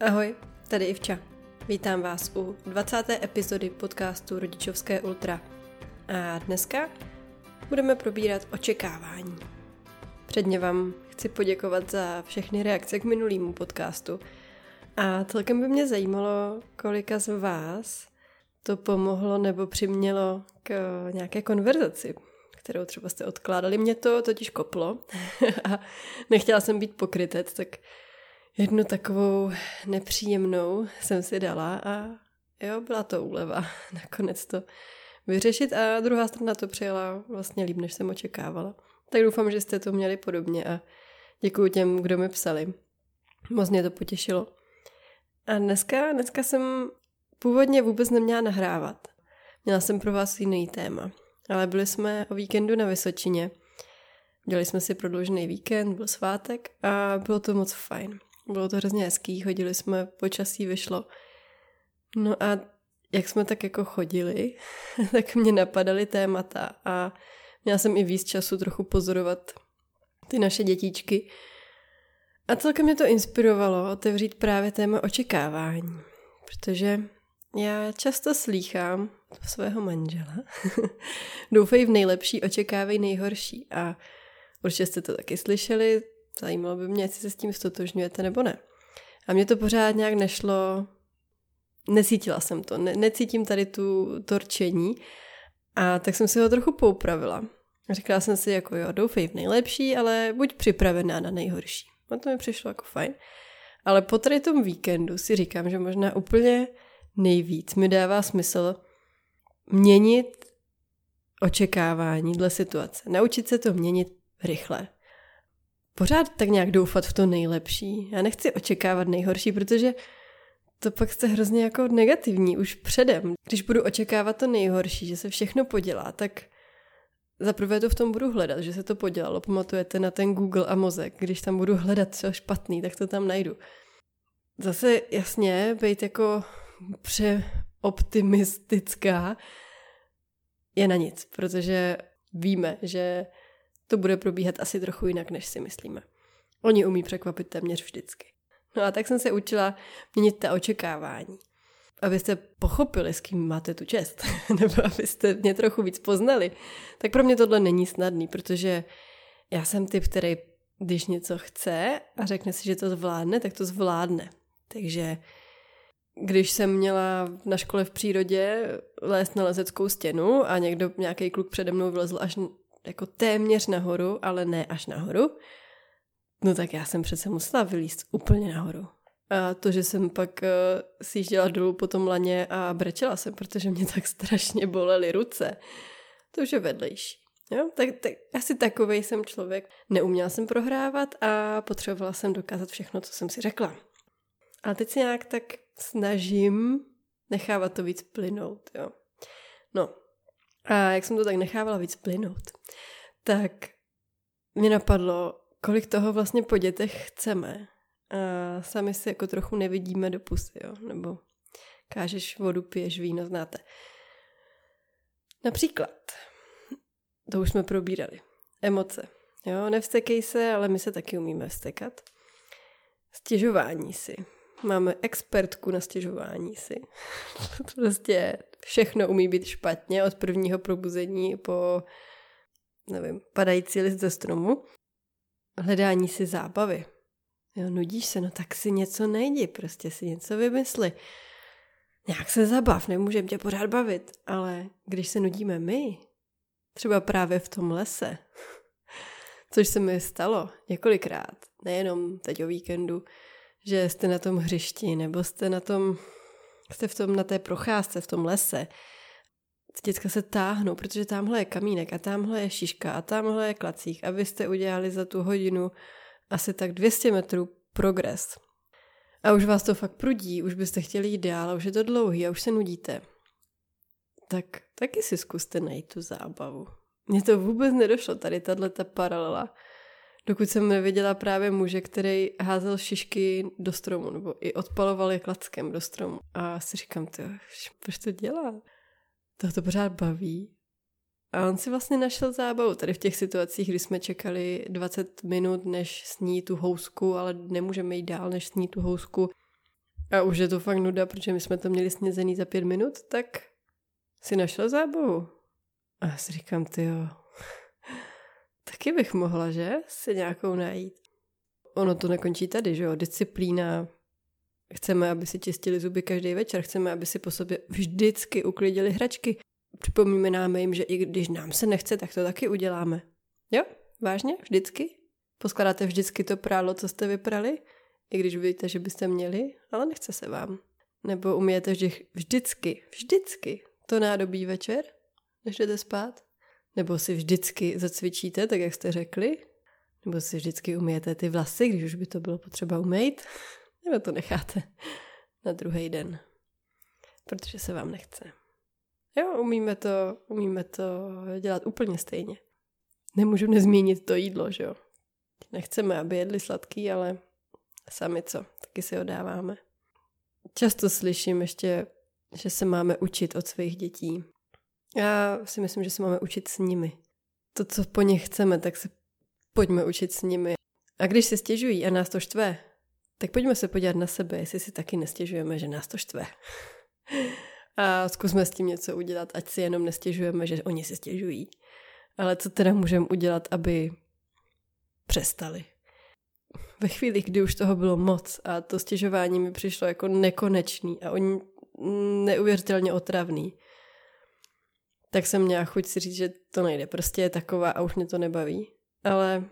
Ahoj, tady Ivča. Vítám vás u 20. epizody podcastu Rodičovské ultra. A dneska budeme probírat očekávání. Předně vám chci poděkovat za všechny reakce k minulýmu podcastu. A celkem by mě zajímalo, kolika z vás to pomohlo nebo přimělo k nějaké konverzaci, kterou třeba jste odkládali. Mě to totiž koplo a nechtěla jsem být pokrytec, tak jednu takovou nepříjemnou jsem si dala a jo, byla to úleva nakonec to vyřešit a druhá strana to přijela vlastně líp, než jsem očekávala. Tak doufám, že jste to měli podobně a děkuji těm, kdo mi psali. Moc mě to potěšilo. A dneska, dneska jsem původně vůbec neměla nahrávat. Měla jsem pro vás jiný téma. Ale byli jsme o víkendu na Vysočině. Dělali jsme si prodloužený víkend, byl svátek a bylo to moc fajn. Bylo to hrozně hezký, chodili jsme, počasí vyšlo. No a jak jsme tak jako chodili, tak mě napadaly témata a měla jsem i víc času trochu pozorovat ty naše dětičky. A celkem mě to inspirovalo otevřít právě téma očekávání, protože já často slýchám svého manžela. Doufej v nejlepší, očekávej nejhorší. A určitě jste to taky slyšeli, zajímalo by mě, jestli se s tím stotožňujete nebo ne. A mě to pořád nějak nešlo, necítila jsem to, ne, necítím tady tu torčení a tak jsem si ho trochu poupravila. Říkala jsem si jako jo, doufej v nejlepší, ale buď připravená na nejhorší. A to mi přišlo jako fajn. Ale po tady tom víkendu si říkám, že možná úplně nejvíc mi dává smysl měnit očekávání dle situace. Naučit se to měnit rychle. Pořád tak nějak doufat v to nejlepší. Já nechci očekávat nejhorší, protože to pak jste hrozně jako negativní už předem. Když budu očekávat to nejhorší, že se všechno podělá, tak zaprvé to v tom budu hledat, že se to podělalo. Pamatujete na ten Google a mozek. Když tam budu hledat co špatný, tak to tam najdu. Zase jasně, být jako přeoptimistická je na nic, protože víme, že to bude probíhat asi trochu jinak, než si myslíme. Oni umí překvapit téměř vždycky. No a tak jsem se učila měnit ta očekávání. Abyste pochopili, s kým máte tu čest, nebo abyste mě trochu víc poznali, tak pro mě tohle není snadný, protože já jsem typ, který když něco chce a řekne si, že to zvládne, tak to zvládne. Takže když jsem měla na škole v přírodě lézt na lezeckou stěnu a někdo, nějaký kluk přede mnou vylezl až jako téměř nahoru, ale ne až nahoru, no tak já jsem přece musela vylíst úplně nahoru. A to, že jsem pak uh, sjížděla dolů po tom laně a brečela jsem, protože mě tak strašně bolely ruce, to už je vedlejší. Jo? Tak, tak, asi takovej jsem člověk. Neuměla jsem prohrávat a potřebovala jsem dokázat všechno, co jsem si řekla. A teď si nějak tak snažím nechávat to víc plynout, jo. No, a jak jsem to tak nechávala víc plynout, tak mě napadlo, kolik toho vlastně po dětech chceme. A sami si jako trochu nevidíme do pusy, jo. Nebo kážeš vodu, piješ víno, znáte. Například, to už jsme probírali, emoce. Jo, nevstekej se, ale my se taky umíme vstekat. Stěžování si. Máme expertku na stěžování si. prostě všechno umí být špatně od prvního probuzení po, nevím, padající list ze stromu. Hledání si zábavy. Jo, nudíš se, no tak si něco nejdi, prostě si něco vymysli. Nějak se zabav, nemůžeme tě pořád bavit, ale když se nudíme my, třeba právě v tom lese, což se mi stalo několikrát, nejenom teď o víkendu, že jste na tom hřišti, nebo jste na tom, jste v tom na té procházce, v tom lese. Děcka se táhnou, protože tamhle je kamínek a tamhle je šiška a tamhle je klacích a vy jste udělali za tu hodinu asi tak 200 metrů progres. A už vás to fakt prudí, už byste chtěli jít dál, a už je to dlouhý a už se nudíte. Tak taky si zkuste najít tu zábavu. Mně to vůbec nedošlo, tady tato paralela dokud jsem neviděla právě muže, který házel šišky do stromu, nebo i odpaloval je klackem do stromu. A si říkám, to, proč to dělá? To to pořád baví. A on si vlastně našel zábavu tady v těch situacích, kdy jsme čekali 20 minut, než sní tu housku, ale nemůžeme jít dál, než sní tu housku. a už je to fakt nuda, protože my jsme to měli snězený za pět minut, tak si našel zábavu. A já si říkám, ty jo, taky bych mohla, že? Si nějakou najít. Ono to nekončí tady, že jo? Disciplína. Chceme, aby si čistili zuby každý večer, chceme, aby si po sobě vždycky uklidili hračky. Připomínáme jim, že i když nám se nechce, tak to taky uděláme. Jo? Vážně? Vždycky? Poskladáte vždycky to prálo, co jste vyprali? I když víte, že byste měli, ale nechce se vám. Nebo umíte vždy, vždycky, vždycky to nádobí večer, než jdete spát? Nebo si vždycky zacvičíte, tak jak jste řekli? Nebo si vždycky umijete ty vlasy, když už by to bylo potřeba umýt? Nebo to necháte na druhý den? Protože se vám nechce. Jo, umíme to, umíme to dělat úplně stejně. Nemůžu nezmínit to jídlo, že jo. Nechceme, aby jedli sladký, ale sami co, taky si ho dáváme. Často slyším ještě, že se máme učit od svých dětí. Já si myslím, že se máme učit s nimi. To, co po nich chceme, tak se pojďme učit s nimi. A když se stěžují a nás to štve, tak pojďme se podívat na sebe, jestli si taky nestěžujeme, že nás to štve. A zkusme s tím něco udělat, ať si jenom nestěžujeme, že oni si stěžují. Ale co teda můžeme udělat, aby přestali? Ve chvíli, kdy už toho bylo moc a to stěžování mi přišlo jako nekonečný a oni neuvěřitelně otravný, tak jsem měla chuť si říct, že to nejde. Prostě je taková a už mě to nebaví. Ale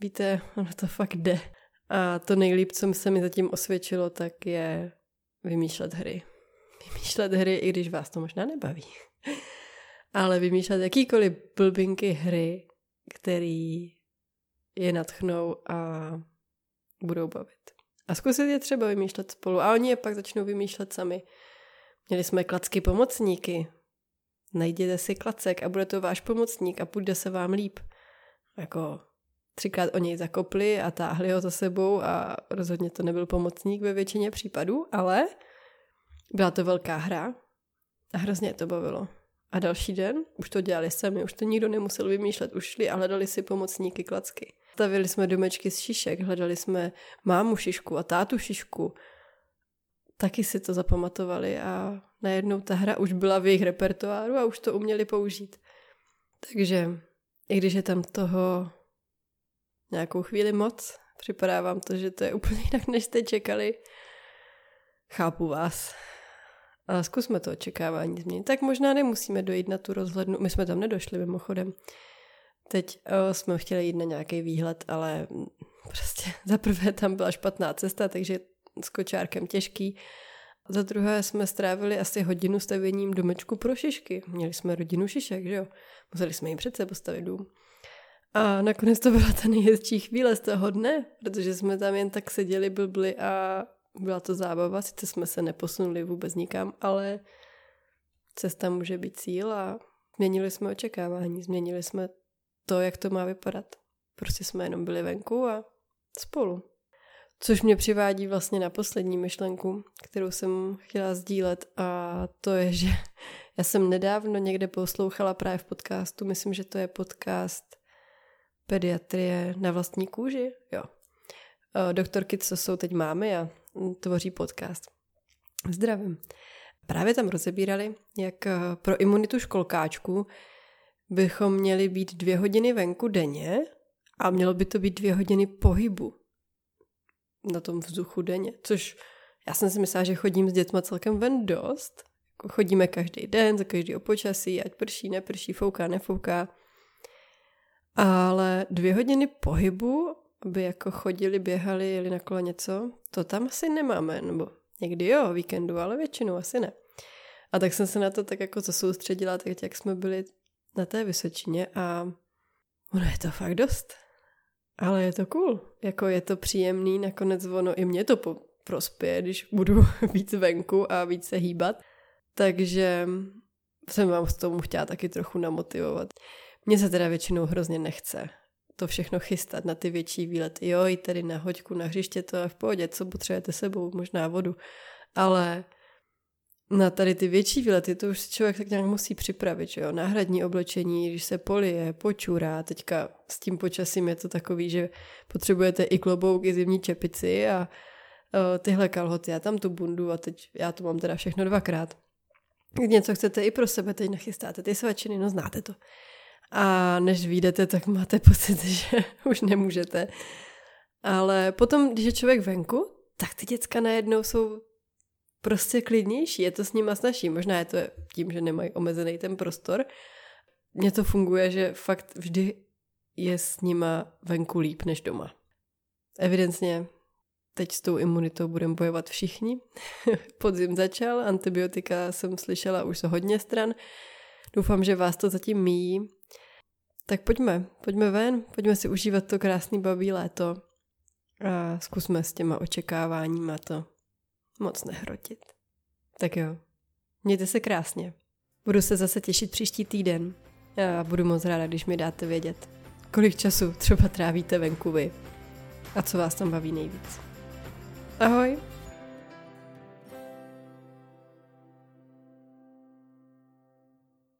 víte, ono to fakt jde. A to nejlíp, co se mi zatím osvědčilo, tak je vymýšlet hry. Vymýšlet hry, i když vás to možná nebaví. Ale vymýšlet jakýkoliv blbinky hry, který je natchnou a budou bavit. A zkusit je třeba vymýšlet spolu. A oni je pak začnou vymýšlet sami. Měli jsme klacky pomocníky, najděte si klacek a bude to váš pomocník a půjde se vám líp. Jako třikrát o něj zakopli a táhli ho za sebou a rozhodně to nebyl pomocník ve většině případů, ale byla to velká hra a hrozně to bavilo. A další den už to dělali sami, už to nikdo nemusel vymýšlet, už šli a hledali si pomocníky klacky. Stavili jsme domečky z šišek, hledali jsme mámu šišku a tátu šišku. Taky si to zapamatovali a najednou ta hra už byla v jejich repertoáru a už to uměli použít. Takže i když je tam toho nějakou chvíli moc, připadá vám to, že to je úplně jinak, než jste čekali. Chápu vás. A zkusme to očekávání změnit. Tak možná nemusíme dojít na tu rozhlednu. My jsme tam nedošli mimochodem. Teď o, jsme chtěli jít na nějaký výhled, ale prostě za prvé tam byla špatná cesta, takže s kočárkem těžký. Za druhé jsme strávili asi hodinu stavěním domečku pro šišky. Měli jsme rodinu šišek, že jo? Museli jsme jim přece postavit dům. A nakonec to byla ta nejhezčí chvíle z toho dne, protože jsme tam jen tak seděli, blbli a byla to zábava. Sice jsme se neposunuli vůbec nikam, ale cesta může být cíl a změnili jsme očekávání, změnili jsme to, jak to má vypadat. Prostě jsme jenom byli venku a spolu. Což mě přivádí vlastně na poslední myšlenku, kterou jsem chtěla sdílet a to je, že já jsem nedávno někde poslouchala právě v podcastu, myslím, že to je podcast pediatrie na vlastní kůži, jo. Doktorky, co jsou teď máme a tvoří podcast. Zdravím. Právě tam rozebírali, jak eh, pro imunitu školkáčku bychom měli být dvě hodiny venku denně a mělo by to být dvě hodiny pohybu na tom vzduchu denně, což já jsem si myslela, že chodím s dětma celkem ven dost. Jako chodíme každý den, za každý počasí, ať prší, neprší, fouká, nefouká. Ale dvě hodiny pohybu, aby jako chodili, běhali, jeli na kolo něco, to tam asi nemáme, nebo někdy jo, víkendu, ale většinou asi ne. A tak jsem se na to tak jako soustředila, teď jak jsme byli na té Vysočině a ono je to fakt dost. Ale je to cool, jako je to příjemný, nakonec ono i mě to po, prospěje, když budu víc venku a víc se hýbat. Takže jsem vám s tomu chtěla taky trochu namotivovat. Mně se teda většinou hrozně nechce to všechno chystat na ty větší výlety. Jo, i tedy na hoďku, na hřiště, to je v pohodě, co potřebujete sebou, možná vodu. Ale na tady ty větší výlety to už člověk tak nějak musí připravit, že jo, náhradní oblečení, když se polije, počurá, teďka s tím počasím je to takový, že potřebujete i klobouk, i zimní čepici a tyhle kalhoty, já tam tu bundu a teď já to mám teda všechno dvakrát. Něco chcete i pro sebe, teď nachystáte ty svačiny, no znáte to. A než vyjdete, tak máte pocit, že už nemůžete. Ale potom, když je člověk venku, tak ty děcka najednou jsou prostě klidnější, je to s nima snažší. Možná je to tím, že nemají omezený ten prostor. Mně to funguje, že fakt vždy je s nima venku líp než doma. Evidentně teď s tou imunitou budeme bojovat všichni. Podzim začal, antibiotika jsem slyšela už z hodně stran. Doufám, že vás to zatím míjí. Tak pojďme, pojďme ven, pojďme si užívat to krásný babí léto a zkusme s těma očekáváníma to moc nehrotit. Tak jo, mějte se krásně. Budu se zase těšit příští týden a budu moc ráda, když mi dáte vědět, kolik času třeba trávíte venku vy a co vás tam baví nejvíc. Ahoj!